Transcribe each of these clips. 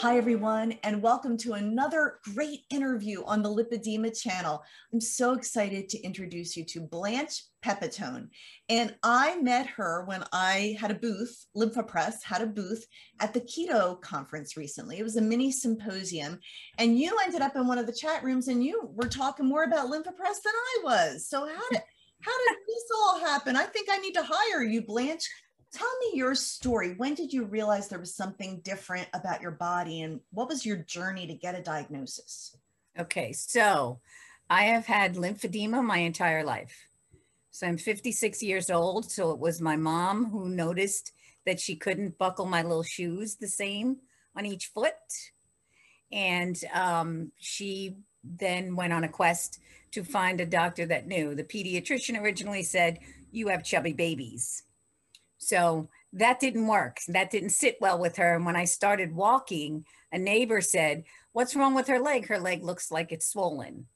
Hi, everyone, and welcome to another great interview on the Lymphedema channel. I'm so excited to introduce you to Blanche Pepitone. And I met her when I had a booth, LymphaPress had a booth at the Keto conference recently. It was a mini symposium. And you ended up in one of the chat rooms and you were talking more about LymphaPress than I was. So, how did, how did this all happen? I think I need to hire you, Blanche. Tell me your story. When did you realize there was something different about your body and what was your journey to get a diagnosis? Okay, so I have had lymphedema my entire life. So I'm 56 years old. So it was my mom who noticed that she couldn't buckle my little shoes the same on each foot. And um, she then went on a quest to find a doctor that knew. The pediatrician originally said, You have chubby babies. So that didn't work. That didn't sit well with her. And when I started walking, a neighbor said, What's wrong with her leg? Her leg looks like it's swollen.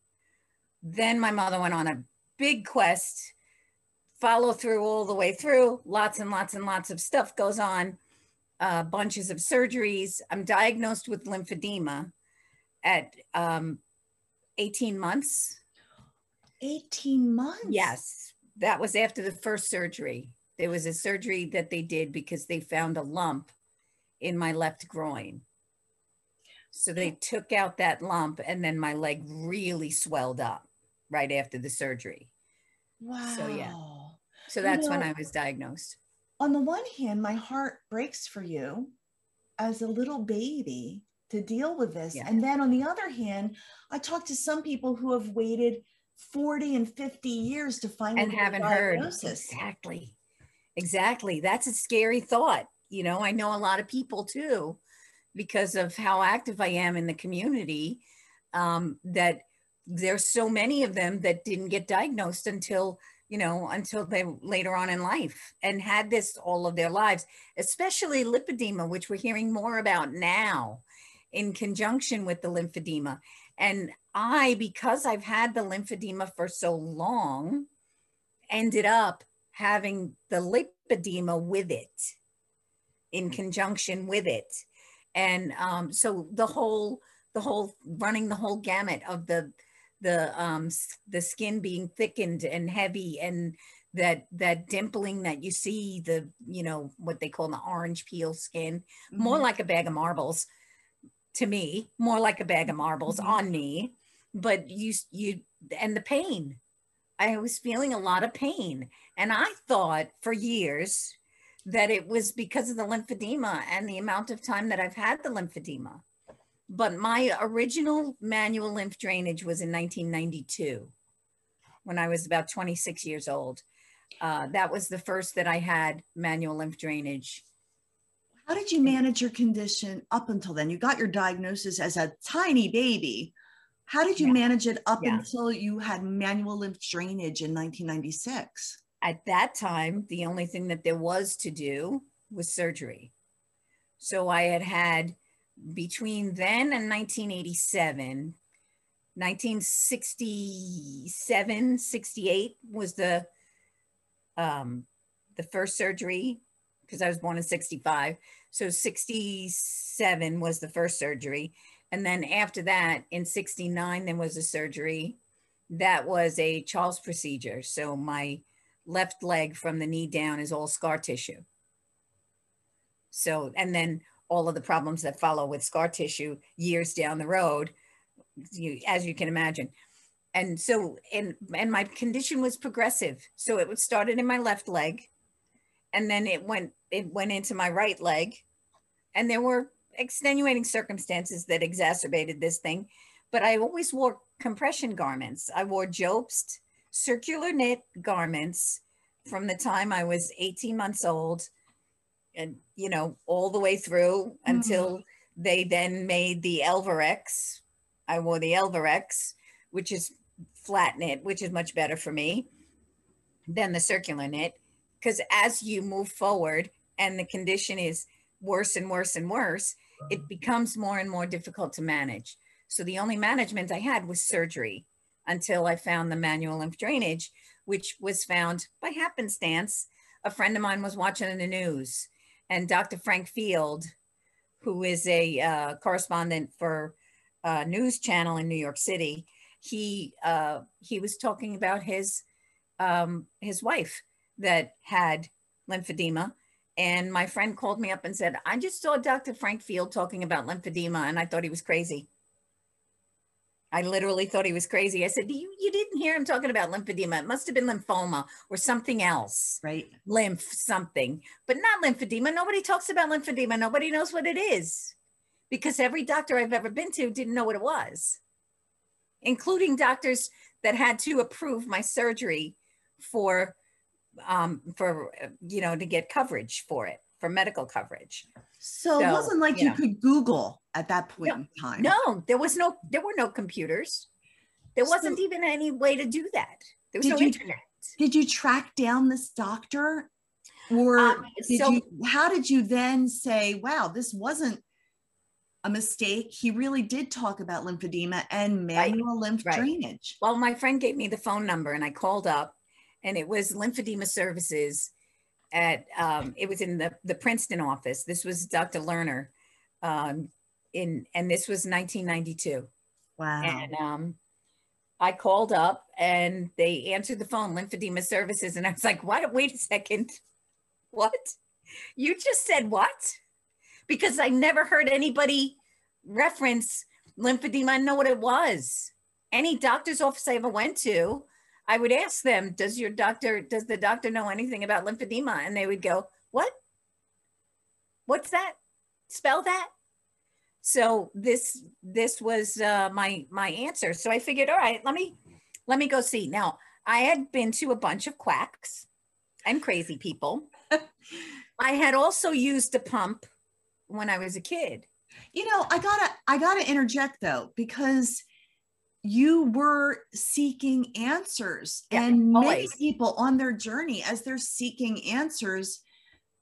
Then my mother went on a big quest, follow through all the way through. Lots and lots and lots of stuff goes on, uh, bunches of surgeries. I'm diagnosed with lymphedema at um, 18 months. 18 months? Yes. That was after the first surgery. There was a surgery that they did because they found a lump in my left groin. So they oh. took out that lump and then my leg really swelled up right after the surgery. Wow. So yeah. So that's you know, when I was diagnosed. On the one hand, my heart breaks for you as a little baby to deal with this. Yeah. And then on the other hand, I talked to some people who have waited 40 and 50 years to find and haven't diagnosis. heard exactly Exactly. That's a scary thought. You know, I know a lot of people too, because of how active I am in the community, um, that there's so many of them that didn't get diagnosed until, you know, until they later on in life and had this all of their lives, especially lipedema, which we're hearing more about now in conjunction with the lymphedema. And I, because I've had the lymphedema for so long, ended up having the lipedema with it in conjunction with it and um, so the whole the whole running the whole gamut of the the um the skin being thickened and heavy and that that dimpling that you see the you know what they call the orange peel skin mm-hmm. more like a bag of marbles to me more like a bag of marbles mm-hmm. on me but you you and the pain I was feeling a lot of pain. And I thought for years that it was because of the lymphedema and the amount of time that I've had the lymphedema. But my original manual lymph drainage was in 1992 when I was about 26 years old. Uh, that was the first that I had manual lymph drainage. How did you manage your condition up until then? You got your diagnosis as a tiny baby. How did you yeah. manage it up yeah. until you had manual lymph drainage in 1996? At that time, the only thing that there was to do was surgery. So I had had between then and 1987, 1967, 68 was the um, the first surgery because I was born in 65. So 67 was the first surgery. And then after that, in 69, there was a surgery that was a Charles procedure. So my left leg from the knee down is all scar tissue. So, and then all of the problems that follow with scar tissue years down the road, you, as you can imagine. And so, and, and my condition was progressive. So it started in my left leg and then it went, it went into my right leg. And there were extenuating circumstances that exacerbated this thing, but I always wore compression garments. I wore Jobst circular knit garments from the time I was 18 months old and, you know, all the way through mm-hmm. until they then made the Elvarex. I wore the Elvarex, which is flat knit, which is much better for me than the circular knit. Because as you move forward and the condition is worse and worse and worse, it becomes more and more difficult to manage. So the only management I had was surgery until I found the manual lymph drainage, which was found by happenstance. A friend of mine was watching the news, and Dr. Frank Field, who is a uh, correspondent for a news channel in New York City, he uh, he was talking about his um, his wife that had lymphedema. And my friend called me up and said, I just saw Dr. Frank Field talking about lymphedema and I thought he was crazy. I literally thought he was crazy. I said, you, you didn't hear him talking about lymphedema. It must have been lymphoma or something else. Right. Lymph something, but not lymphedema. Nobody talks about lymphedema. Nobody knows what it is because every doctor I've ever been to didn't know what it was, including doctors that had to approve my surgery for, um, for, you know, to get coverage for it, for medical coverage. So, it wasn't like you know. could Google at that point No, in time. No, there was no, there were no computers. There wasn't even any way to do that. There was no you- internet. Did you track down this doctor? Or Um, did so- you how did you then say, wow, this wasn't a mistake? He really did talk about lymphedema and manual lymph right. drainage. Well, my friend gave me the phone number and I called up and it was lymphedema services at, um, it was in the, the Princeton office. This was Dr. Lerner. Um, in, and this was 1992. Wow. And um, I called up and they answered the phone, lymphedema services. And I was like, what? Wait a second. What? You just said what? Because I never heard anybody reference lymphedema and know what it was. Any doctor's office I ever went to, I would ask them, does your doctor, does the doctor know anything about lymphedema? And they would go, what? What's that? Spell that? so this this was uh, my my answer so i figured all right let me let me go see now i had been to a bunch of quacks and crazy people i had also used a pump when i was a kid You know, I gotta I gotta interject though, because you were seeking answers Yeah, and many always. people on their journey as they're seeking answers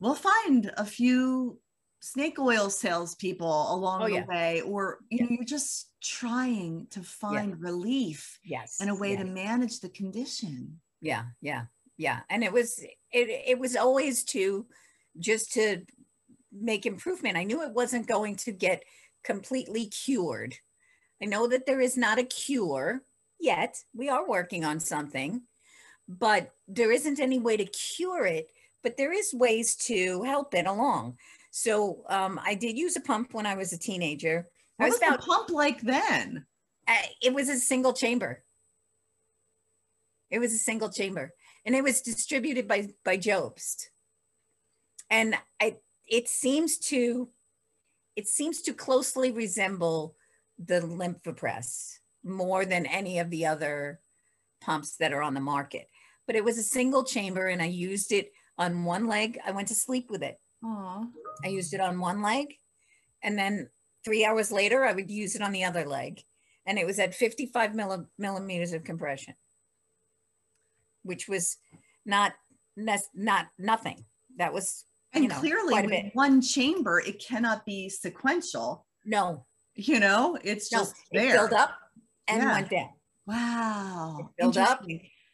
will find a few snake oil salespeople along Oh, the yeah. way or you know you're just trying to find relief yes and a way to manage the condition. Yeah yeah yeah. And it was it it was always to just to make improvement. I knew it wasn't going to get completely cured i know that there is not a cure yet we are working on something but there isn't any way to cure it but there is ways to help it along so um, i did use a pump when i was a teenager i what was was about the pump like then uh, it was a single chamber. It was a single chamber, and it was distributed by by Jobst. And I, it seems to, it seems to closely resemble the Lympha Press more than any of the other pumps that are on the market. But it was a single chamber, and I used it on one leg. I went to sleep with it. Aw. I used it on one leg, and then three hours later, I would use it on the other leg, and it was at 55 milli- millimeters of compression, which was not not nothing. That was and you know, clearly quite a with one chamber it cannot be sequential no, you know it's no. just It there filled up and Yeah. went down wow filled up.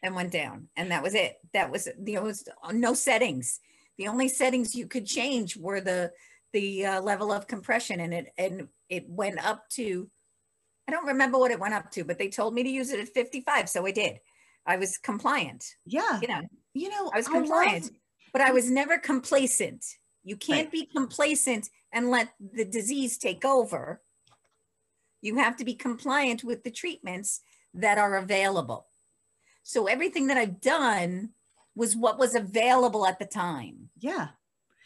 And went down, and that was it. That was the was no settings. The only settings you could change were the the uh, level of compression, and it and it went up to. I don't remember what it went up to, but they told me to use it at 55, so I did. I was compliant. yeah You know, you know I was love- compliant, but I was never complacent. You can't be complacent and let the disease take over. You have to be compliant with the treatments that are available. So everything that I've done was what was available at the time, yeah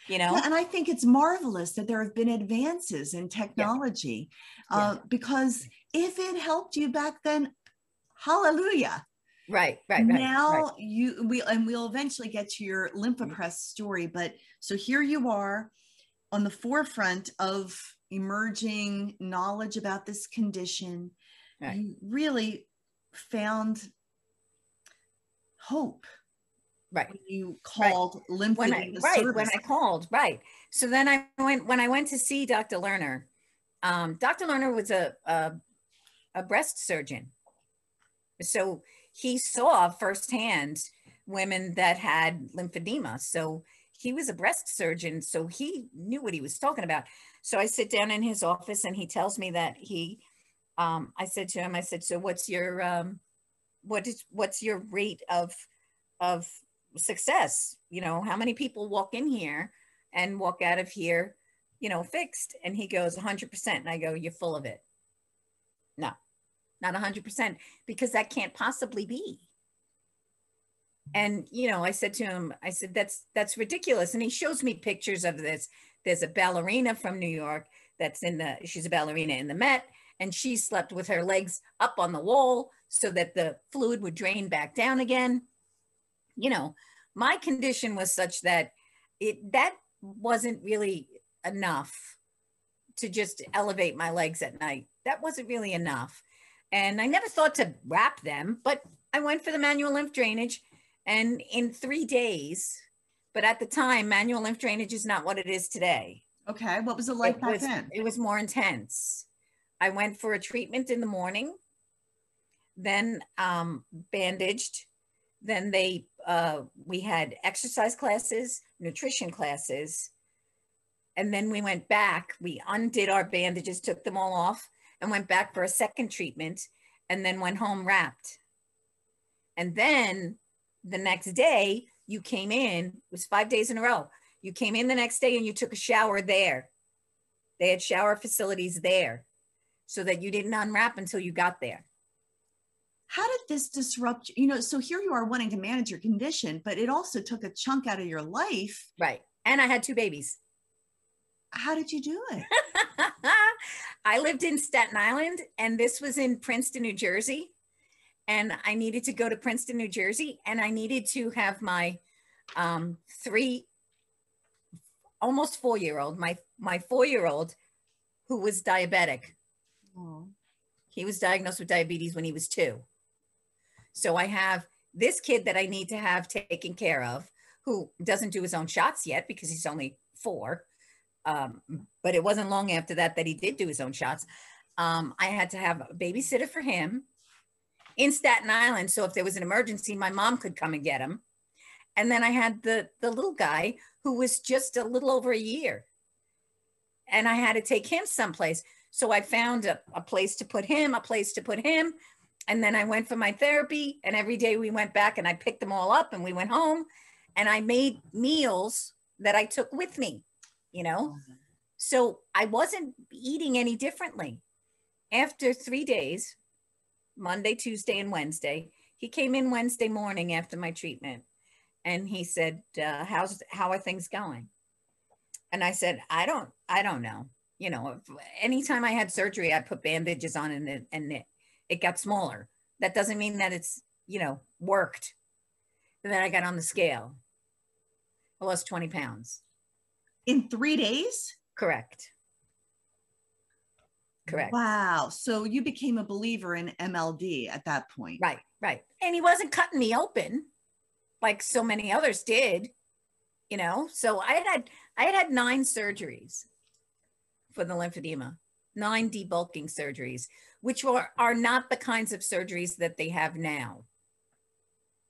you know? Yeah, and I think it's marvelous that there have been advances in technology uh, because if it helped you back then, hallelujah. Right, right, right. now right. you we and we'll eventually get to your Lympha Press story, but so here you are on the forefront of emerging knowledge about this condition. Right. You really found hope Right. when you called lymphedema when I right when. I called right. So then I went when I went to see Dr. Lerner. Um, Dr. Lerner was a, a a breast surgeon, so he saw firsthand women that had lymphedema. So he was a breast surgeon, so he knew what he was talking about. So I sit down in his office and he tells me that he, um, I said to him, I said, so what's your, um, what is, what's your rate of, of success? You know, how many people walk in here and walk out of here, you know, fixed? And he goes 100%. And I go, you're full of it. No, not 100% because that can't possibly be and you know i said to him i said that's that's ridiculous and he shows me pictures of this there's a ballerina from new york that's in the she's a ballerina in the met and she slept with her legs up on the wall so that the fluid would drain back down again you know my condition was such that it that wasn't really enough to just elevate my legs at night that wasn't really enough and i never thought to wrap them but i went for the manual lymph drainage and in three days. But at the time, manual lymph drainage is not what it is today. Okay. What was it like it back was, then? It was more intense. I went for a treatment in the morning, then um, bandaged. Then they, uh, we had exercise classes, nutrition classes, and then we went back. We undid our bandages, took them all off, and went back for a second treatment, and then went home wrapped. And then the next day you came in, it was five days in a row. You came in the next day and you took a shower there. They had shower facilities there so that you didn't unwrap until you got there. How did this disrupt you know? So here you are wanting to manage your condition, but it also took a chunk out of your life. Right. And I had two babies. How did you do it? I lived in Staten Island and this was in Princeton, New Jersey and I needed to go to Princeton, New Jersey, and I needed to have my um, three, almost four year old, my my four year old, who was diabetic. Oh. He was diagnosed with diabetes when he was two. So I have this kid that I need to have taken care of, who doesn't do his own shots yet because he's only four. Um, but it wasn't long after that that he did do his own shots. Um, I had to have a babysitter for him in Staten Island. So if there was an emergency, my mom could come and get him. And then I had the the little guy who was just a little over a year. And I had to take him someplace. So I found a, a place to put him, a place to put him. And then I went for my therapy. And every day we went back and I picked them all up and we went home. And I made meals that I took with me, you know? Mm-hmm. So I wasn't eating any differently. After three days, Monday, Tuesday, and Wednesday. He came in Wednesday morning after my treatment and he said, uh, how's, how are things going? And I said, I don't, I don't know. You know, if, anytime I had surgery, I put bandages on and it, and it, it got smaller. That doesn't mean that it's, you know, worked. And then I got on the scale. I lost 20 pounds. In three days? Correct. Correct. Wow. So you became a believer in MLD at that point. Right, right. And he wasn't cutting me open like so many others did, you know. So I had had I had had nine surgeries for the lymphedema, nine debulking surgeries, which are, are not the kinds of surgeries that they have now.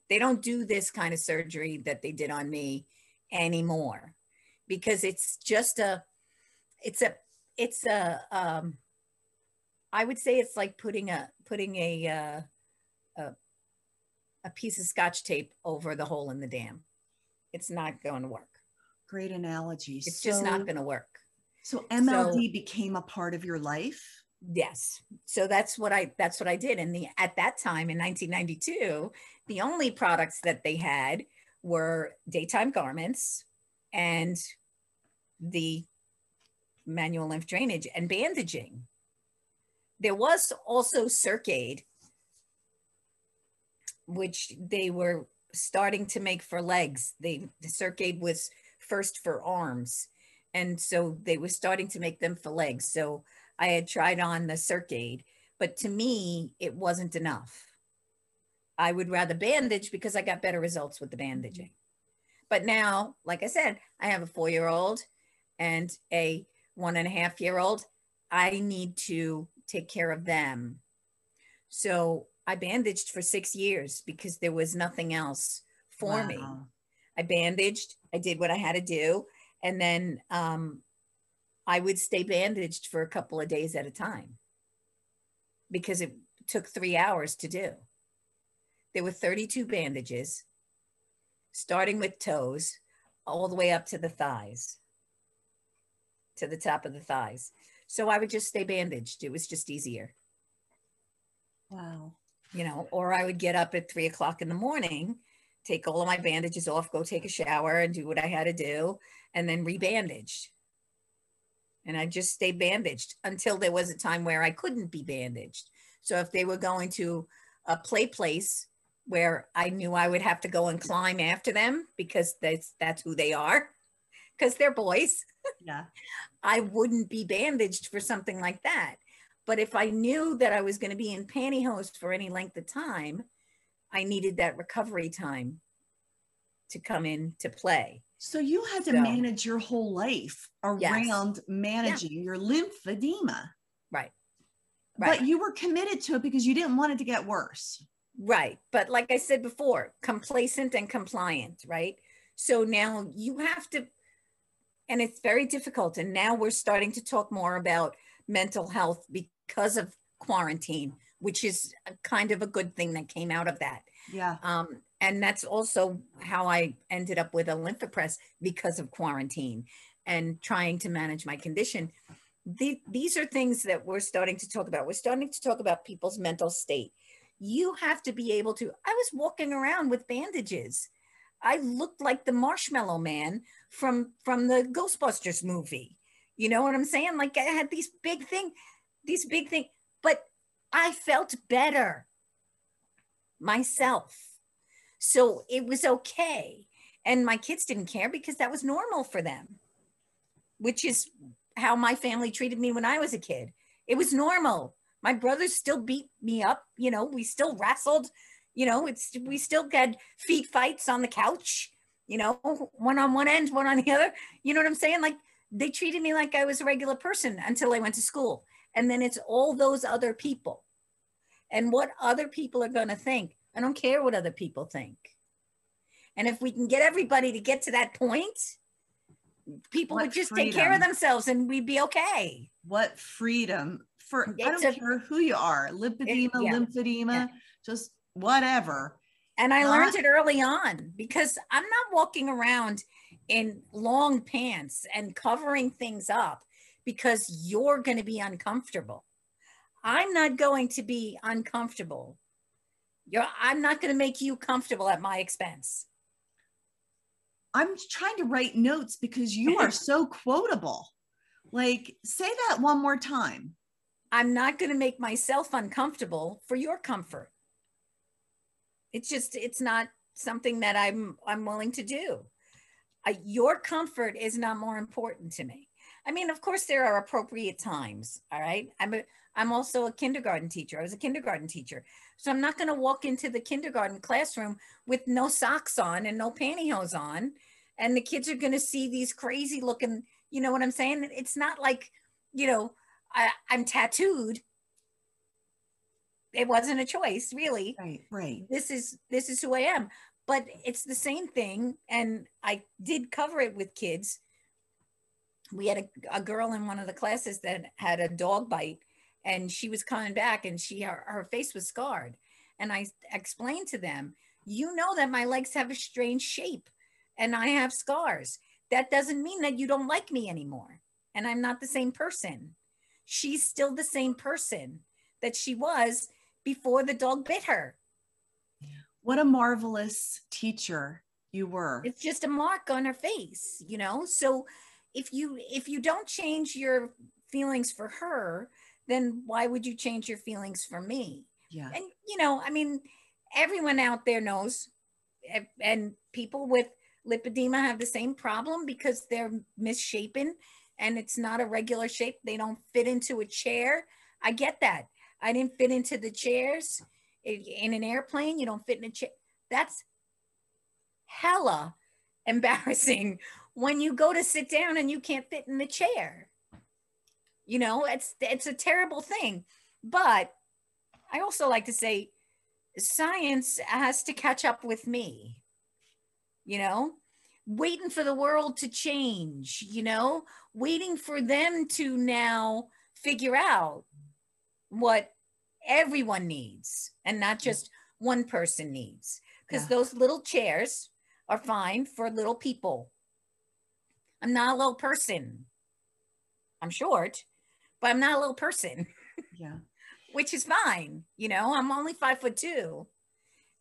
They don't do this kind of surgery that they did on me anymore because it's just a it's a it's a um I would say it's like putting a putting a uh, a, a piece of scotch tape over the hole in the dam. It's not going to work. Great analogy. It's so, just not going to work. So MLD so, became a part of your life. Yes. So that's what I that's what I did. And the at that time in 1992, the only products that they had were daytime garments and the manual lymph drainage and bandaging there was also CircAid, which they were starting to make for legs. They the CircAid was first for arms, and so they were starting to make them for legs. So I had tried on the CircAid, but to me it wasn't enough. I would rather bandage because I got better results with the bandaging. But now, like I said, I have a four-year-old and a one and a half year old. I need to take care of them. So I bandaged for six years because there was nothing else for wow. me. I bandaged, I did what I had to do. And then um, I would stay bandaged for a couple of days at a time because it took three hours to do. There were 32 bandages, starting with toes all the way up to the thighs, to the top of the thighs. So I would just stay bandaged. It was just easier. Wow. You know, or I would get up at three o'clock in the morning, take all of my bandages off, go take a shower and do what I had to do, and then rebandage. And I just stay bandaged until there was a time where I couldn't be bandaged. So if they were going to a play place where I knew I would have to go and climb after them because that's that's who they are, because they're boys. Yeah. I wouldn't be bandaged for something like that. But if I knew that I was going to be in pantyhose for any length of time, I needed that recovery time to come in to play. So you had to So- manage your whole life around managing your lymphedema. Right. Right. But you were committed to it because you didn't want it to get worse. Right. But like I said before, complacent and compliant, right? So now you have to, and it's very difficult. And now we're starting to talk more about mental health because of quarantine, which is kind of a good thing that came out of that. Yeah. Um, and that's also how I ended up with a Lympha Press because of quarantine and trying to manage my condition. The, these are things that we're starting to talk about. We're starting to talk about people's mental state. You have to be able to. I was walking around with bandages. I looked like the marshmallow man from from the Ghostbusters movie. You know what I'm saying? Like I had these big thing, these big thing, but I felt better myself. So it was okay. And my kids didn't care because that was normal for them, which is how my family treated me when I was a kid. It was normal. My brothers still beat me up. You know, we still wrestled. You know, it's we still had feet fights on the couch. You know, one on one end, one on the other. You know what I'm saying? Like they treated me like I was a regular person until I went to school. And then it's all those other people and what other people are going to think. I don't care what other people think. And if we can get everybody to get to that point, people What would just take care of themselves and we'd be okay. What freedom for I don't a- care who you are, lipedema, yeah. lymphedema, just whatever. And I Not- learned it early on because I'm not walking around in long pants and covering things up because you're going to be uncomfortable. I'm not going to be uncomfortable. You're, I'm not going to make you comfortable at my expense. I'm trying to write notes because you are so quotable. Like, say that one more time. I'm not going to make myself uncomfortable for your comfort. It's just it's not something that I'm I'm willing to do. I, your comfort is not more important to me. I mean, of course, there are appropriate times. All right, I'm a I'm also a kindergarten teacher. I was a kindergarten teacher, so I'm not going to walk into the kindergarten classroom with no socks on and no pantyhose on, and the kids are going to see these crazy looking. You know what I'm saying? It's not like, you know, I, I'm tattooed. It wasn't a choice, really. Right, right. This is this is who I am. But it's the same thing, and I did cover it with kids. We had a, a girl in one of the classes that had a dog bite, and she was coming back, and she her, her face was scarred. And I explained to them, you know that my legs have a strange shape, and I have scars. That doesn't mean that you don't like me anymore, and I'm not the same person she's still the same person that she was before the dog bit her. What a marvelous teacher you were. It's just a mark on her face, you know? So if you if you don't change your feelings for her, then why would you change your feelings for me? Yeah. And you know, I mean, everyone out there knows and- people with lipedema have the same problem because they're misshapen and it's not a regular shape. They don't fit into a chair. I get that. I didn't fit into the chairs in, an airplane. You don't fit in a chair. That's hella embarrassing when you go to sit down and you can't fit in the chair. You know, it's it's a terrible thing. But I also like to say science has to catch up with me. You know, waiting for the world to change, you know, waiting for them to now figure out what everyone needs and not just one person needs. Because yeah. those little chairs are fine for little people. I'm not a little person. I'm short, but I'm not a little person. Yeah. Which is fine. You know, I'm only five foot two.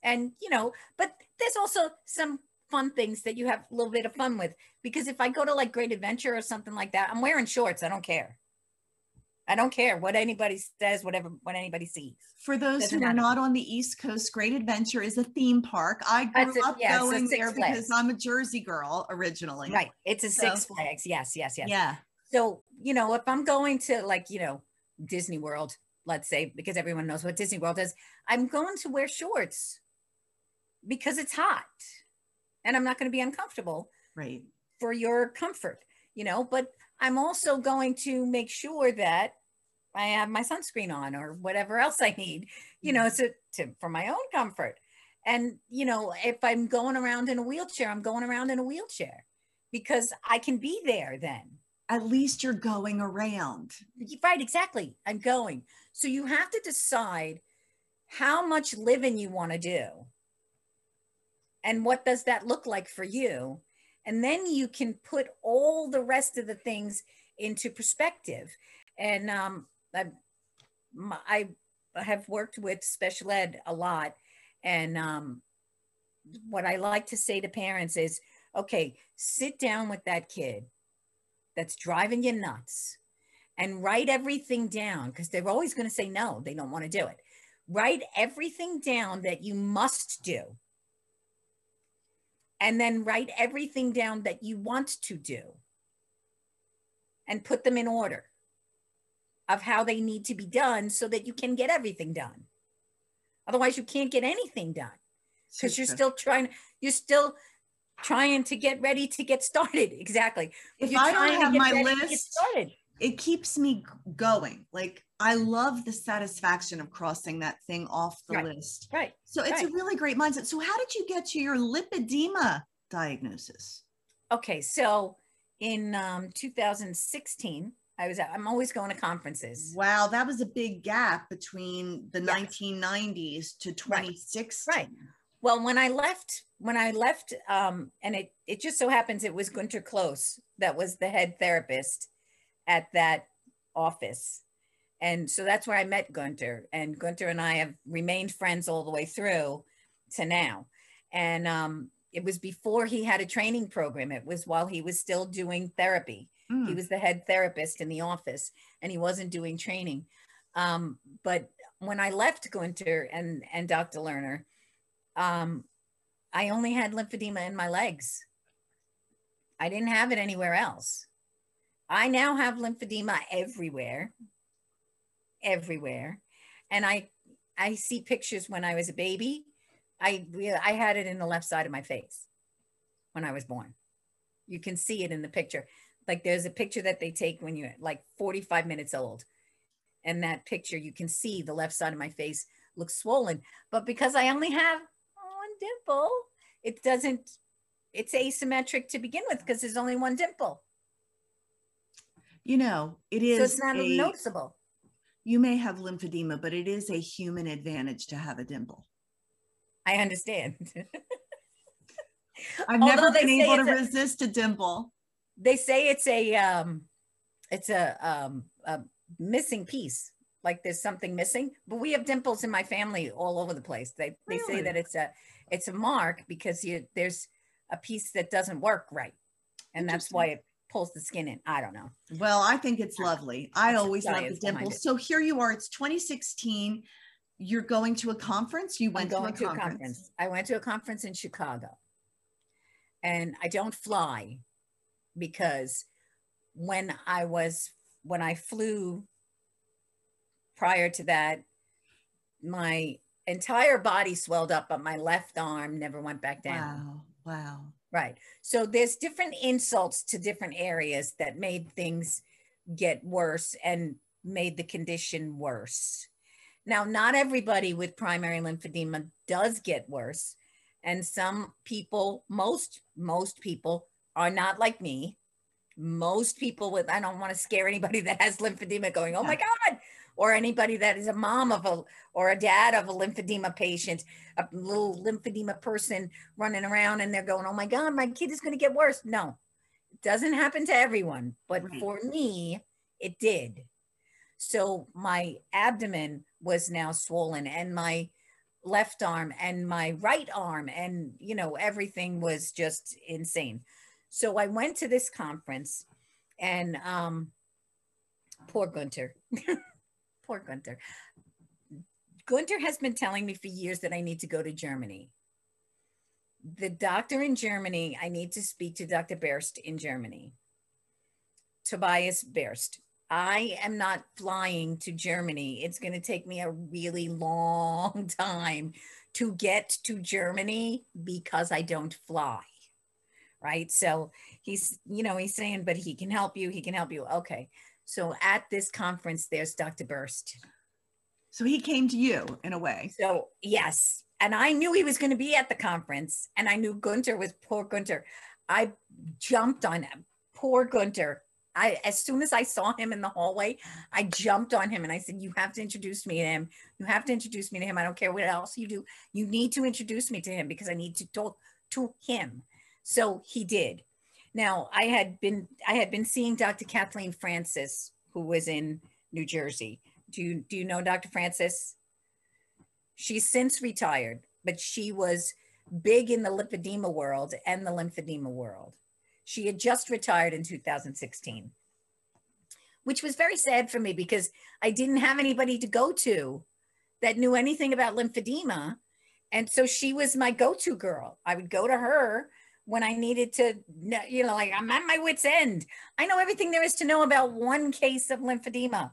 And, you know, but there's also some fun things that you have a little bit of fun with. Because if I go to like Great Adventure or something like that, I'm wearing shorts. I don't care. I don't care what anybody says, whatever what anybody sees. For those Doesn't who matter. are not on the East Coast, Great Adventure is a theme park. I grew a, up yeah, going there Flags. because I'm a Jersey girl originally. Right. It's a so, Six Flags. Yes, yes, yes. Yeah. So, you know, if I'm going to like, you know, Disney World, let's say, because everyone knows what Disney World is, I'm going to wear shorts because it's hot and I'm not going to be uncomfortable. Right. For your comfort, you know, but I'm also going to make sure that I have my sunscreen on or whatever else I need, you know, mm-hmm. to, to for my own comfort. And, you know, if I'm going around in a wheelchair, I'm going around in a wheelchair because I can be there then. At least you're going around. Right, exactly. I'm going. So you have to decide how much living you want to do. And what does that look like for you? And then you can put all the rest of the things into perspective. And um, I, I have worked with special ed a lot. And um, what I like to say to parents is, okay, sit down with that kid that's driving you nuts and write everything down because they're always going to say no, they don't want to do it. Write everything down that you must do. And then write everything down that you want to do and put them in order of how they need to be done so that you can get everything done. Otherwise, you can't get anything done because you're still trying, you're still trying to get ready to get started. Exactly. If you're I don't have my list, it keeps me going. Like I love the satisfaction of crossing that thing off the right. list. Right. So it's right. a really great mindset. So how did you get to your lipedema diagnosis? Okay, so in um, 2016, I was I'm always going to conferences. Wow, that was a big gap between the yeah. 1990s to 26. Right. right. Well, when I left, when I left, um, and it it just so happens it was Gunter Klose that was the head therapist at that office. And so that's where I met Gunter. And Gunter and I have remained friends all the way through to now. And um, it was before he had a training program. It was while he was still doing therapy. Mm. He was the head therapist in the office and he wasn't doing training. Um, but when I left Gunter and, and Dr. Lerner, um, I only had lymphedema in my legs. I didn't have it anywhere else. I now have lymphedema everywhere, everywhere. And I, I see pictures when I was a baby. I, I had it in the left side of my face when I was born. You can see it in the picture like there's a picture that they take when you're like 45 minutes old. And that picture you can see the left side of my face looks swollen. But because i only have one dimple it doesn't it's asymmetric to begin with because there's only one dimple. You know it is so it's not a, noticeable. You may have lymphedema but it is a human advantage to have a dimple. I understand. I've never been able to a, resist a dimple they say it's a um it's a um a missing piece. Like there's something missing but we have dimples in my family all over the place. They they really? say that it's a it's a mark because you there's a piece that doesn't work right. And that's why it pulls the skin in. I don't know. Well i think it's lovely. I always love the dimples. so here you are it's 2016 you're going to a conference? You went to, a, to conference. a conference. I went to a conference in chicago. And i don't fly because when I was when I flew prior to that, my entire body swelled up, but my left arm never went back down. Wow. Wow. Right. So there's different insults to different areas that made things get worse and made the condition worse. Now, not everybody with primary lymphedema does get worse. And some people, most most people are not like me. Most people with, I don't want to scare anybody that has lymphedema going, oh my God, or anybody that is a mom of a, or a dad of a lymphedema patient, a little lymphedema person running around and they're going, oh my God, my kid is going to get worse. No, it doesn't happen to everyone. But right. for me, it did. So my abdomen was now swollen and my left arm and my right arm and you know everything was just insane so i went to this conference and um poor gunter. Poor gunter. Gunter has been telling me for years that i need to go to germany. The doctor in germany i need to speak to dr Bertsch in germany. Tobias Bertsch I am not flying to Germany. It's going to take me a really long time to get to Germany because I don't fly. Right. So he's, you know, he's saying, but he can help you. He can help you. Okay. So at this conference, there's Dr. Bertsch. So he came to you in a way. So, yes. And I knew he was going to be at the conference, and I knew Gunter was poor Gunter. I jumped on him. Poor Gunter I as soon as I saw him in the hallway, I jumped on him and I said, "You have to introduce me to him. You have to introduce me to him. I don't care what else you do. You need to introduce me to him because I need to talk to him." So he did. Now I had been I had been seeing Dr. Kathleen Francis, who was in New Jersey. Do you do you know Dr. Francis? She's since retired, but she was big in the lipedema world and the lymphedema world. She had just retired in 2016, which was very sad for me because I didn't have anybody to go to that knew anything about lymphedema. And so she was my go to girl. I would go to her when I needed to, you know, like I'm at my wits' end. I know everything there is to know about one case of lymphedema,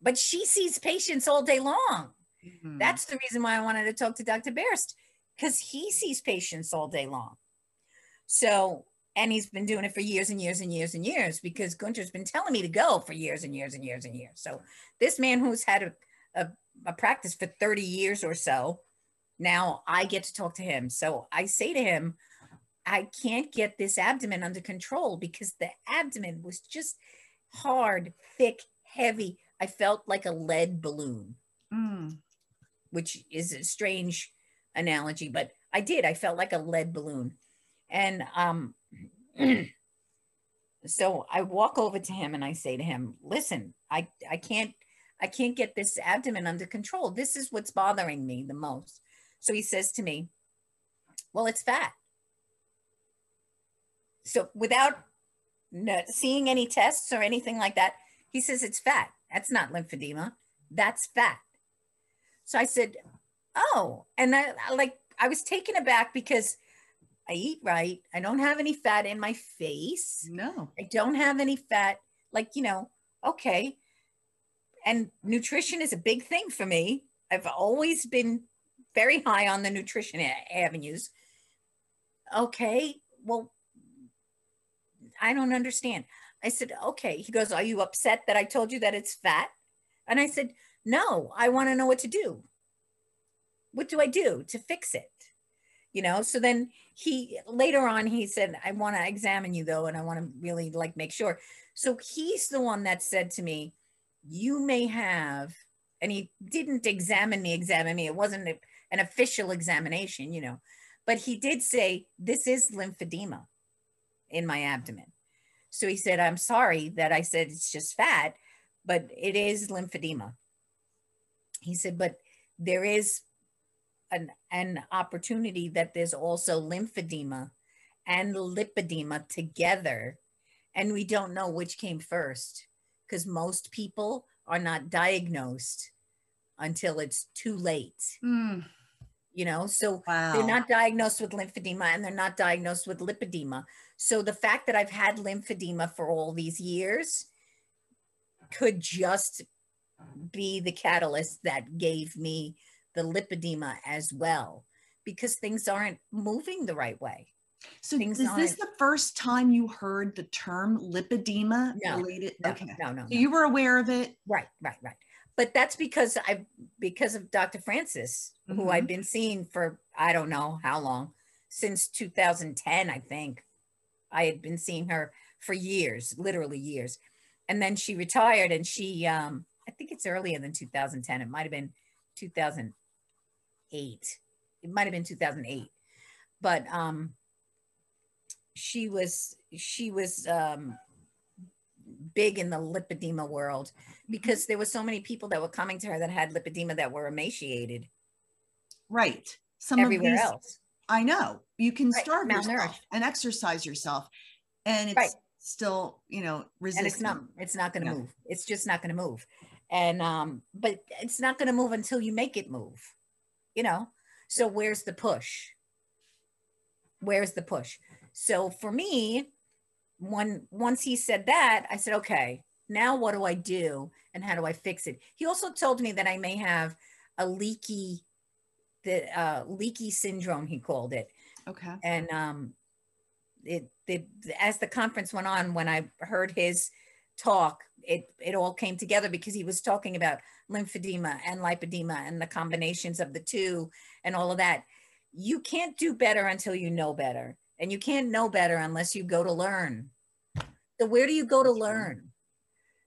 but she sees patients all day long. Mm-hmm. That's the reason why I wanted to talk to Dr. Bertsch because he sees patients all day long. So and he's been doing it for years and years and years and years because Gunter's been telling me to go for years and years and years and years. So this man who's had a, a, a practice for 30 years or so, now I get to talk to him. So I say to him, I can't get this abdomen under control because the abdomen was just hard, thick, heavy. I felt like a lead balloon, mm. which is a strange analogy, but I did. I felt like a lead balloon. And um, so I walk over to him and I say to him, listen, I, I can't, I can't get this abdomen under control. This is what's bothering me the most. So he says to me, well, it's fat. So without seeing any tests or anything like that, he says it's fat. That's not lymphedema. That's fat. So I said, oh, and I, I like, I was taken aback because I eat right. I don't have any fat in my face. No. I don't have any fat. Like, you know, okay. And nutrition is a big thing for me. I've always been very high on the nutrition avenues. Okay. Well, I don't understand. I said, okay. He goes, Are you upset that I told you that it's fat? And I said, No, I want to know what to do. What do I do to fix it? you know so then he later on he said i want to examine you though and i want to really like make sure so he's the one that said to me you may have and he didn't examine me examine me it wasn't a, an official examination you know but he did say this is lymphedema in my abdomen so he said i'm sorry that i said it's just fat but it is lymphedema he said but there is an, an opportunity that there's also lymphedema and lipedema together. And we don't know which came first because most people are not diagnosed until it's too late. Mm. You know, so wow. they're not diagnosed with lymphedema and they're not diagnosed with lipedema. So the fact that I've had lymphedema for all these years could just be the catalyst that gave me the lipedema as well because things aren't moving the right way. So things is this the first time you heard the term lipedema no, related? No, okay. No, no, no. So you were aware of it? Right, right, right. But that's because I because of Dr. Francis, mm-hmm. who I've been seeing for I don't know how long, since 2010, I think. I had been seeing her for years, literally years. And then she retired and she, um, I think it's earlier than 2010. It might have been 2008. It might have been 2008. But um, she was, she was um, big in the lipedema world because there were so many people that were coming to her that had lipedema that were emaciated. Right. Some everywhere these, else. I know. You can Right, starve yourself and exercise yourself, and it's Right. still, you know, and it's not it's not going to Yeah. move it's just not going to move and um but it's not going to move until you make it move you know so where's the push where's the push so for me when once he said that i said okay now what do i do and how do i fix it? He also told me that i may have a leaky the uh leaky syndrome he called it. Okay. and um it, it as the conference went on when i heard his talk it it all came together because he was talking about lymphedema and lipedema and the combinations of the two and all of that. You can't do better until you know better. And you can't know better unless you go to learn so where do you go to learn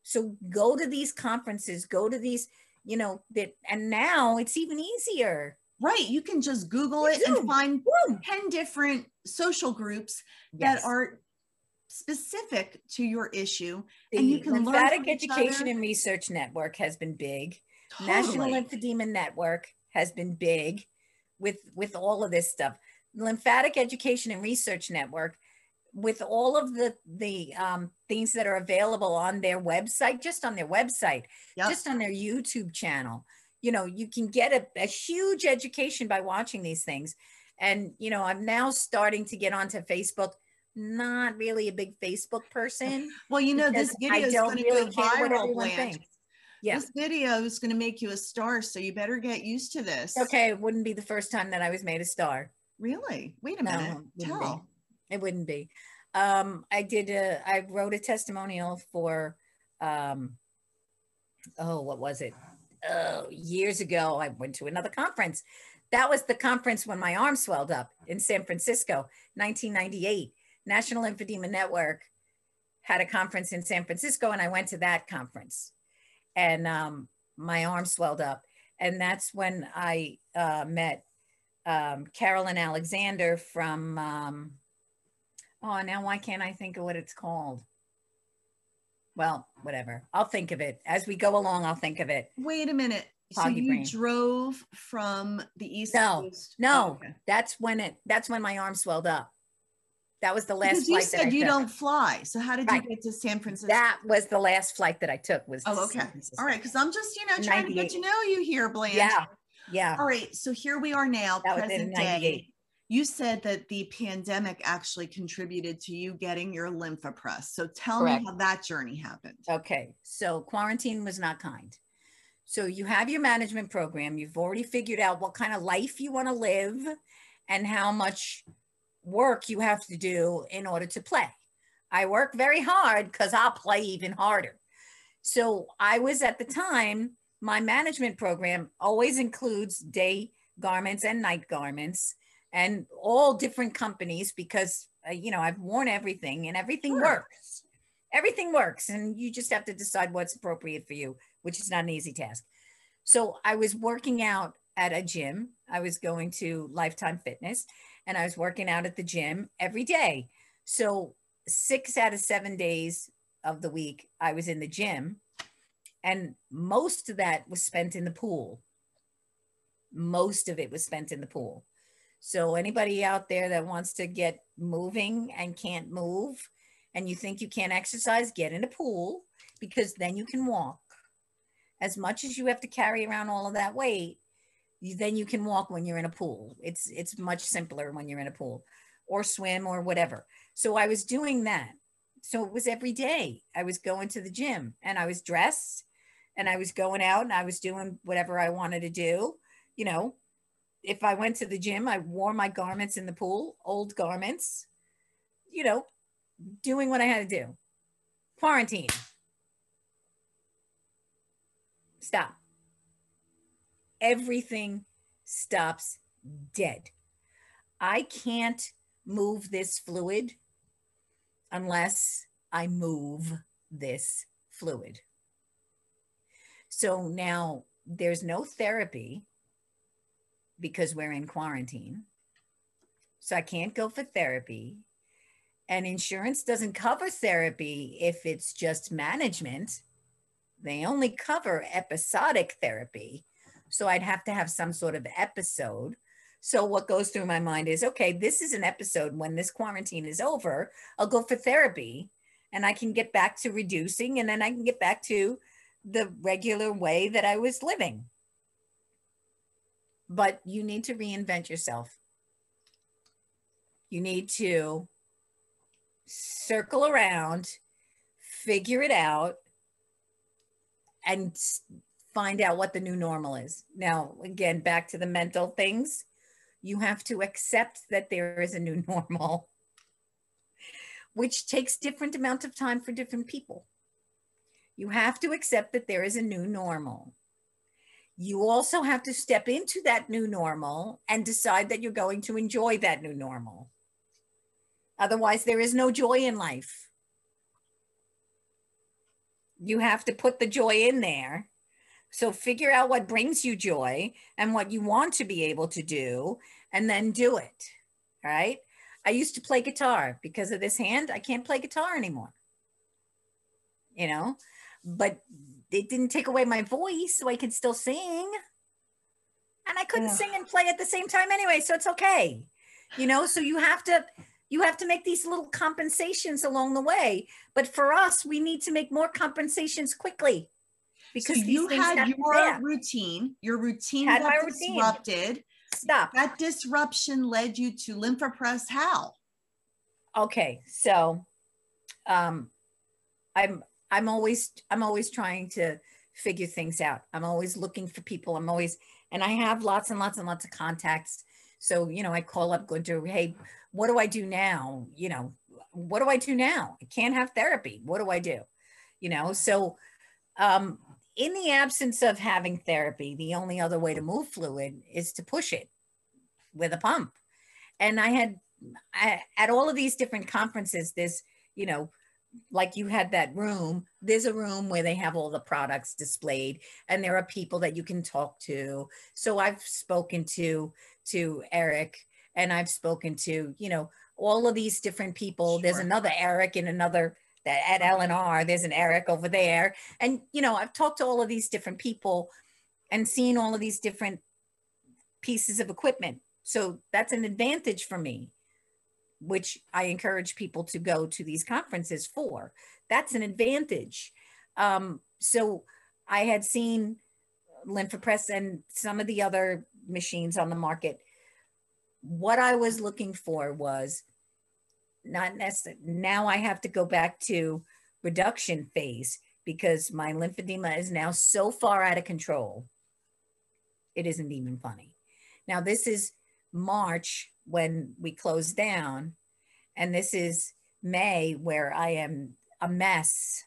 so go to these conferences go to these you know that and now it's even easier Right. You can just Google it and find Boom. 10 different social groups Yes. that are specific to your issue. the and you can learn lymphatic each education and research network has been big national Totally. lymphedema network has been big with with all of this stuff lymphatic education and research network with all of the the um, things that are available on their website just on their website Yep. just on their youtube channel you know you can get a, a huge education by watching these things and you know i'm now starting to get onto facebook not really a big facebook person Well, you know, this video is going to really go viral, Blanche. Yeah. This video is going to make you a star, so you better get used to this. Okay, it wouldn't be the first time that I was made a star. Really? Wait a No, minute. wouldn't be. It wouldn't be. Um, I did a, I wrote a testimonial for, um, oh, what was it? Oh, years ago, I went to another conference. That was the conference when my arm swelled up in San Francisco, 1998. National Lymphedema Network had a conference in San Francisco, and I went to that conference. And um, my arm swelled up. And that's when I uh, met um, Carolyn Alexander from, um, oh, now why can't I think of what it's called? Well, whatever. I'll think of it. As we go along, I'll think of it. Wait a minute. So you brain. drove from the east No, coast? no. Oh, okay. That's when it, that's when my arm swelled up. That was the last Because you flight that I said you took. don't fly. So how did Right. you get to San Francisco? That was the last flight that I took was. oh, San okay. Francisco. All right. Because I'm just, you know, trying to get to know you here, Blanche. Yeah, yeah. All right. So here we are now, That present day. You said that the pandemic actually contributed to you getting your Lympha Press. So tell Correct. me how that journey happened. Okay, so quarantine was not kind. So you have your management program, you've already figured out what kind of life you want to live and how much work you have to do in order to play. I work very hard because I'll play even harder. So I was at the time, my management program always includes day garments and night garments and all different companies because, uh, you know, I've worn everything and everything Sure. works. Everything works and you just have to decide what's appropriate for you which is not an easy task. So i was working out at a gym. I was going to lifetime fitness and i was working out at the gym every day. So six out of seven days of the week i was in the gym and most of that was spent in the pool. Most of it was spent in the pool so anybody out there that wants to get moving and can't move and you think you can't exercise, get in a pool because then you can walk. As much as you have to carry around all of that weight, you, then you can walk when you're in a pool. It's it's much simpler when you're in a pool or swim or whatever. So I was doing that. So it was every day. I was going to the gym and I was dressed and I was going out and I was doing whatever I wanted to do. You know, if I went to the gym, I wore my garments in the pool, old garments. You know, doing what I had to do. Quarantine. Stop. Everything stops dead. I can't move this fluid unless I move this fluid. So now there's no therapy because we're in quarantine. So I can't go for therapy. And insurance doesn't cover therapy if it's just management. They only cover episodic therapy. So I'd have to have some sort of episode. So what goes through my mind is okay, this is an episode when this quarantine is over, I'll go for therapy and I can get back to reducing and then I can get back to the regular way that I was living. But you need to reinvent yourself. You need to circle around, figure it out, and find out what the new normal is. Now, again, back to the mental things, you have to accept that there is a new normal, which takes different amount of time for different people. You have to accept that there is a new normal. You also have to step into that new normal and decide that you're going to enjoy that new normal. Otherwise, there is no joy in life. You have to put the joy in there. So figure out what brings you joy and what you want to be able to do, and then do it. Right? I used to play guitar because of this hand. I can't play guitar anymore. You know, but it didn't take away my voice, so I could still sing. And I couldn't yeah. sing and play at the same time anyway, so it's okay. You know, so you have to you have to make these little compensations along the way. But for us, we need to make more compensations quickly because so you had your routine. Your routine had got disrupted. Routine. Stop. That disruption led you to Lympha Press. How? Okay, so um, I'm I'm always I'm always trying to figure things out. I'm always looking for people. I'm always and I have lots and lots and lots of contacts. So you know, I call up Gunter. Hey, what do I do now? You know, what do I do now? I can't have therapy. What do I do? You know, so um, in the absence of having therapy, the only other way to move fluid is to push it with a pump. And I had I, at all of these different conferences, this, you know, like you had that room, there's a room where they have all the products displayed and there are people that you can talk to. So I've spoken to to Eric and I've spoken to, you know, all of these different people. Sure. There's another Eric in another that at LNR, there's an Eric over there. And, you know, I've talked to all of these different people and seen all of these different pieces of equipment. So that's an advantage for me, which I encourage people to go to these conferences for. That's an advantage. Um, so I had seen Lympha Press and some of the other machines on the market what I was looking for was not necessarily, now I have to go back to reduction phase because my lymphedema is now so far out of control. It isn't even funny. Now, this is March when we close down, and this is May where I am a mess,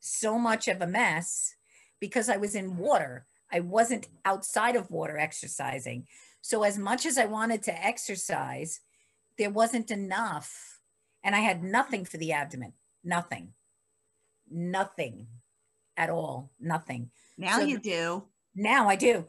so much of a mess because I was in water. I wasn't outside of water exercising. So, as much as I wanted to exercise, there wasn't enough. And I had nothing for the abdomen, nothing, nothing at all, nothing. Now so you do. Now I do.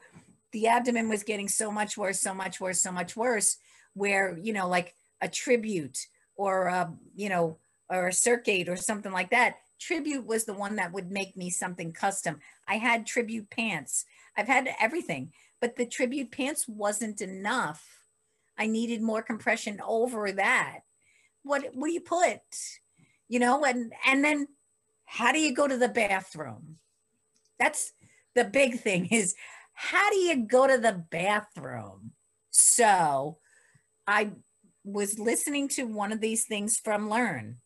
The abdomen was getting so much worse, so much worse, so much worse, where, you know, like a tribute or, a, you know, or a CircAid or something like that. Tribute was the one that would make me something custom. I had tribute pants. I've had everything but the tribute pants wasn't enough. I needed more compression over that. What what do you put? You know, and and then how do you go to the bathroom? That's the big thing is how do you go to the bathroom? So I was listening to one of these things from Learn,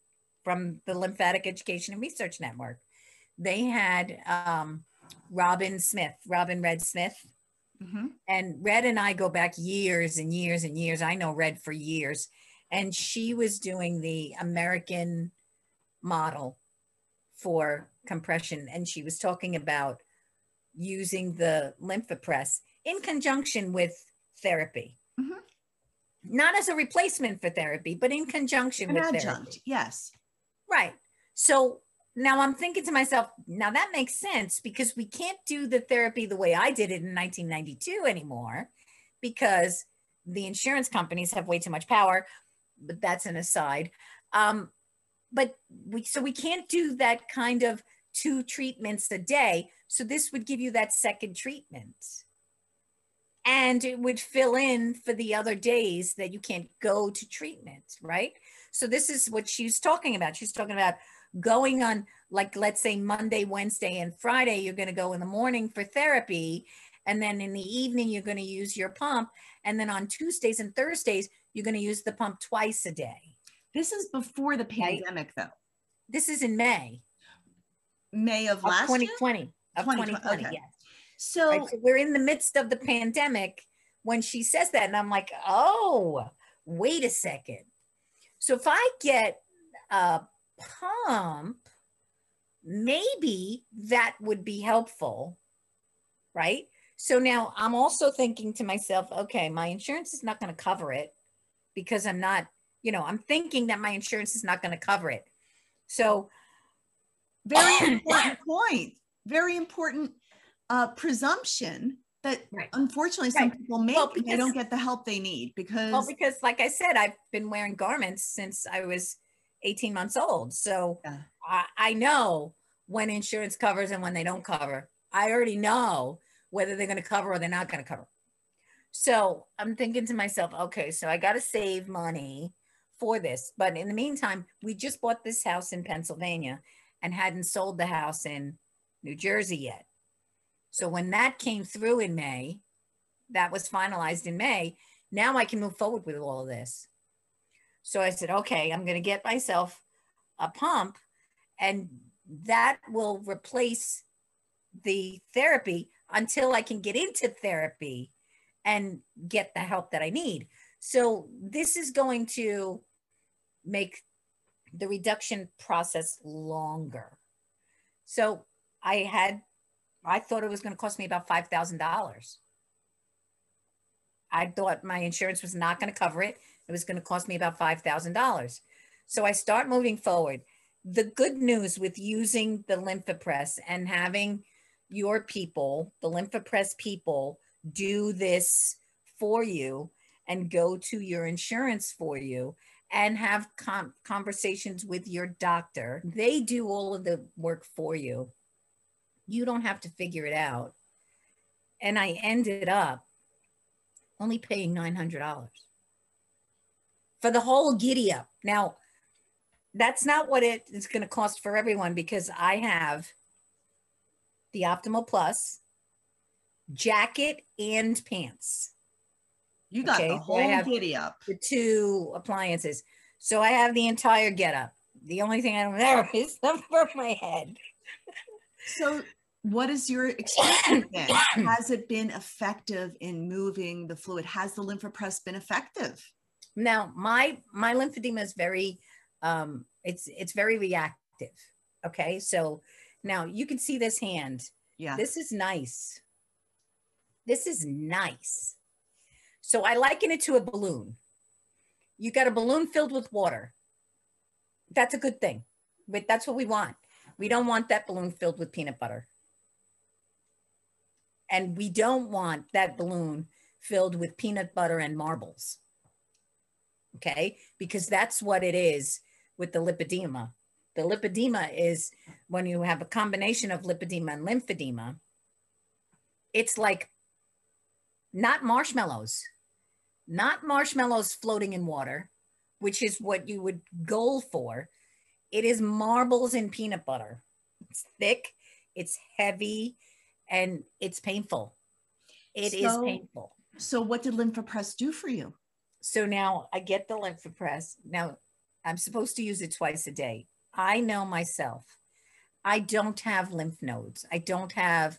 from the Lymphatic Education and Research Network. They had um, Robin Smith, Robin Red Smith, Mm-hmm. And Red and I go back years and years and years. I know Red for years. And she was doing the American model for compression. And she was talking about using the Lympha Press in conjunction with therapy. Mm-hmm. Not as a replacement for therapy, but in conjunction An with adjunct, therapy. yes. Right. So now I'm thinking to myself, now that makes sense because we can't do the therapy the way I did it in 1992 anymore because the insurance companies have way too much power. But that's an aside. Um, but we so we can't do that kind of two treatments a day. So this would give you that second treatment. And it would fill in for the other days that you can't go to treatment, right? So this is what she's talking about. She's talking about going on, like, let's say Monday, Wednesday, and Friday, you're going to go in the morning for therapy. And then in the evening, you're going to use your pump. And then on Tuesdays and Thursdays, you're going to use the pump twice a day. This is before the Right. pandemic, though. This is in May May of of last year. 2020. Of 2020, 2020, okay. yes. So, Right, so we're in the midst of the pandemic when she says that. And I'm like, oh, wait a second. So if I get a pump, maybe that would be helpful. Right. So now I'm also thinking to myself, okay, my insurance is not going to cover it because I'm not, you know, I'm thinking that my insurance is not going to cover it. So very important point. Very important uh, presumption that Right. unfortunately some Right. people make Well, and they don't get the help they need because Well, because like I said, I've been wearing garments since I was 18 months old. So Yeah. I, I know when insurance covers and when they don't cover. I already know whether they're going to cover or they're not going to cover. So I'm thinking to myself, okay, so I got to save money for this. But in the meantime, we just bought this house in Pennsylvania and hadn't sold the house in New Jersey yet. So when that came through in May, that was finalized in May. Now I can move forward with all of this. So I said, okay, I'm going to get myself a pump and that will replace the therapy until I can get into therapy and get the help that I need. So this is going to make the reduction process longer. So I had, I thought it was going to cost me about $5,000. I thought my insurance was not going to cover it. It was going to cost me about $5,000. So I start moving forward. The good news with using the Lympha Press and having your people, the Lympha Press people, do this for you and go to your insurance for you and have com- conversations with your doctor. They do all of the work for you. You don't have to figure it out. And I ended up only paying $900 for the whole giddy up. Now, that's not what it is going to cost for everyone because I have the Optimal Plus jacket and pants, you got okay, the whole have- giddy up. the two appliances. So I have the entire get up. The only thing I don't have is the for my head. So, what is your experience been? Has it been effective in moving the fluid? Has the Lympha Press been effective? Now, my my lymphedema is very um it's it's very reactive. Okay? So now you can see this hand. Yeah. This is nice. This is nice. So I liken it to a balloon. You got a balloon filled with water. That's a good thing. But that's what we want. We don't want that balloon filled with peanut butter. And we don't want that balloon filled with peanut butter and marbles. Okay? Because that's what it is with the lipedema. The lipedema is when you have a combination of lipedema and lymphedema, it's like not marshmallows, not marshmallows floating in water, which is what you would goal for. It is marbles in peanut butter. It's thick, it's heavy, and it's painful. It is So- painful. So, what did Lympha Press do for you? So now I get the Lympha Press. Now I'm supposed to use it twice a day. I know myself. I don't have lymph nodes. I don't have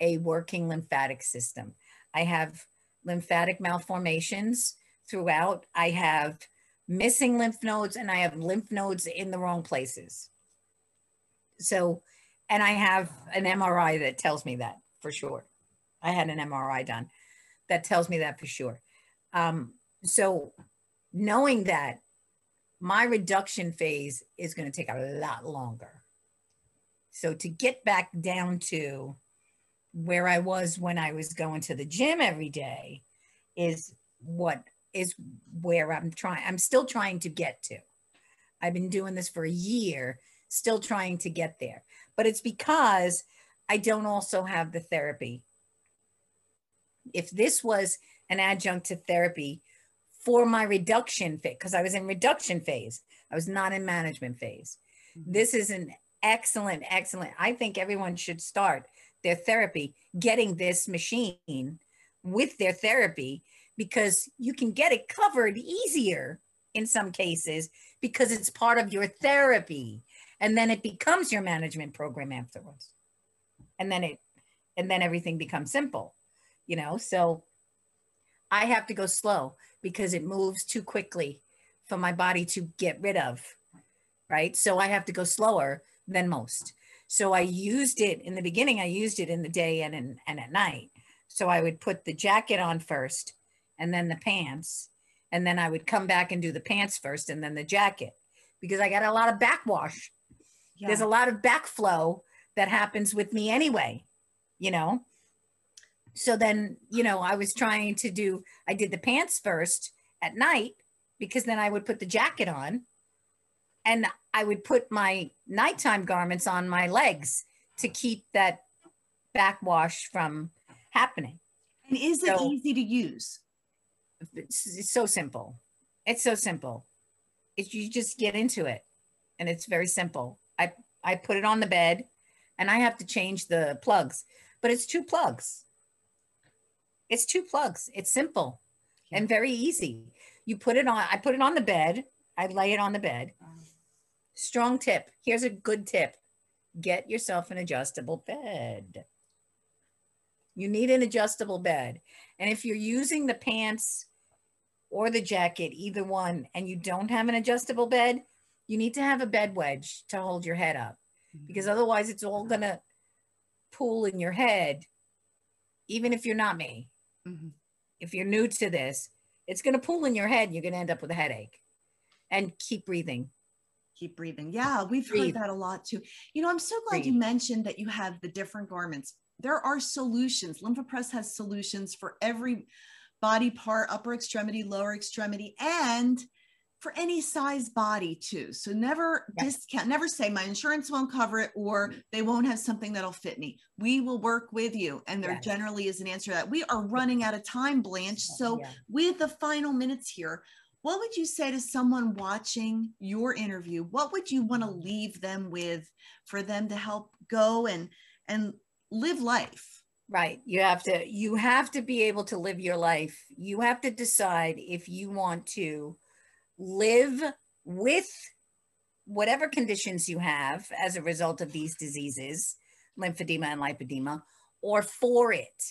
a working lymphatic system. I have lymphatic malformations throughout. I have missing lymph nodes and I have lymph nodes in the wrong places. So, and I have an MRI that tells me that for sure. I had an MRI done that tells me that for sure. Um, So knowing that my reduction phase is going to take a lot longer. So to get back down to where I was when I was going to the gym every day is what is where I'm trying I'm still trying to get to. I've been doing this for a year, still trying to get there. But it's because I don't also have the therapy. If this was an adjunct to therapy for my reduction phase, because I was in reduction phase, I was not in management phase. Mm-hmm. This is an excellent, excellent. I think everyone should start their therapy getting this machine with their therapy because you can get it covered easier in some cases because it's part of your therapy and then it becomes your management program afterwards. And then it and then everything becomes simple you know? So i have to go slow because it moves too quickly for my body to get rid of right? So i have to go slower than most. So i used it in the beginning i used it in the day and in, and at night. So i would put the jacket on first and then the pants and then i would come back and do the pants first and then the jacket because i got a lot of backwash yeah. there's a lot of backflow that happens with me anyway, you know? So then, you know, I was trying to do, I did the pants first at night because then I would put the jacket on and I would put my nighttime garments on my legs to keep that backwash from happening. And is it so, easy to use? It's, it's so simple. It's so simple. It's you just get into it and it's very simple. I I put it on the bed and I have to change the plugs, but it's two plugs. It's two plugs. It's simple yeah. and very easy. You put it on, I put it on the bed. I lay it on the bed. Strong tip. Here's a good tip. Get yourself an adjustable bed. You need an adjustable bed. And if you're using the pants or the jacket, either one, and you don't have an adjustable bed, you need to have a bed wedge to hold your head up because mm-hmm. otherwise it's all going to pool in your head, even if you're not me. Mm-hmm. If you're new to this, it's going to pool in your head. You're going to end up with a headache. And keep breathing. Keep breathing. Yeah, we've Breathe. heard that a lot too. You know, I'm so glad Breathe. you mentioned that you have the different garments. There are solutions. Lympha Press has solutions for every body part, upper extremity, lower extremity, and for any size body too. So never discount, never say my insurance won't cover it or mm-hmm. they won't have something that'll fit me. We will work with you. And there yes. generally is an answer that we are running out of time, Blanche. So yeah. with the final minutes here, what would you say to someone watching your interview? What would you want to mm-hmm. leave them with for them to help go and and live life? Right. You have to you have to be able to live your life. You have to decide if you want to live with whatever conditions you have as a result of these diseases, lymphedema and lipedema, or for it.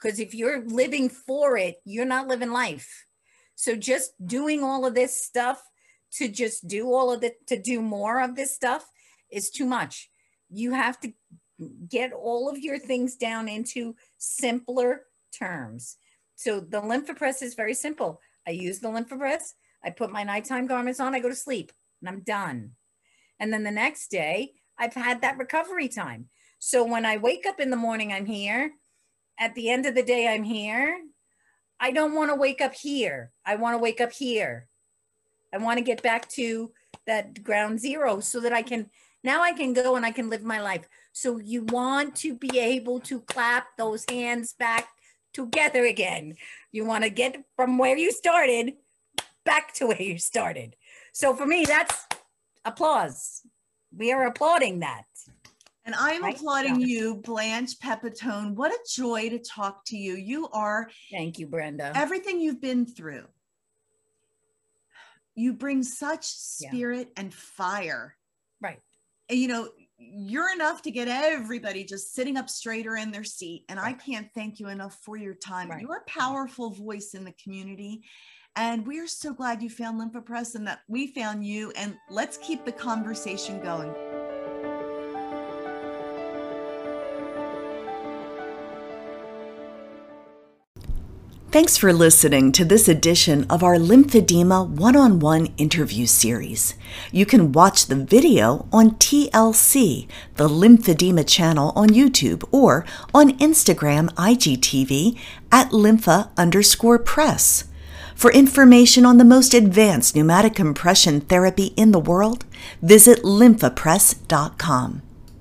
Because if you're living for it, you're not living life. So just doing all of this stuff to just do all of the to do more of this stuff is too much. You have to get all of your things down into simpler terms. So the Lympha Press is very simple. I use the Lympha Press. I put my nighttime garments on. I go to sleep and I'm done. And then the next day, I've had that recovery time. So when I wake up in the morning, I'm here. At the end of the day, I'm here. I don't want to wake up here. I want to wake up here. I want to get back to that ground zero so that I can now I can go and I can live my life. So you want to be able to clap those hands back together again. You want to get from where you started back to where you started. So for me, that's applause. We are applauding that. And I am right? applauding you, Blanche Pepitone. What a joy to talk to you. You are. Thank you, Brenda. Everything you've been through. You bring such spirit yeah. and fire. Right. And, you know, you're enough to get everybody just sitting up straighter in their seat. And. I can't thank you enough for your time. Right. You're a powerful voice in the community. And we are so glad you found Lympha Press and that we found you. And let's keep the conversation going. Thanks for listening to this edition of our Lymphedema one on one interview series. You can watch the video on TLC, the Lymphedema channel on YouTube, or on Instagram IGTV at lympha underscore press. For information on the most advanced pneumatic compression therapy in the world, visit lymphapress.com.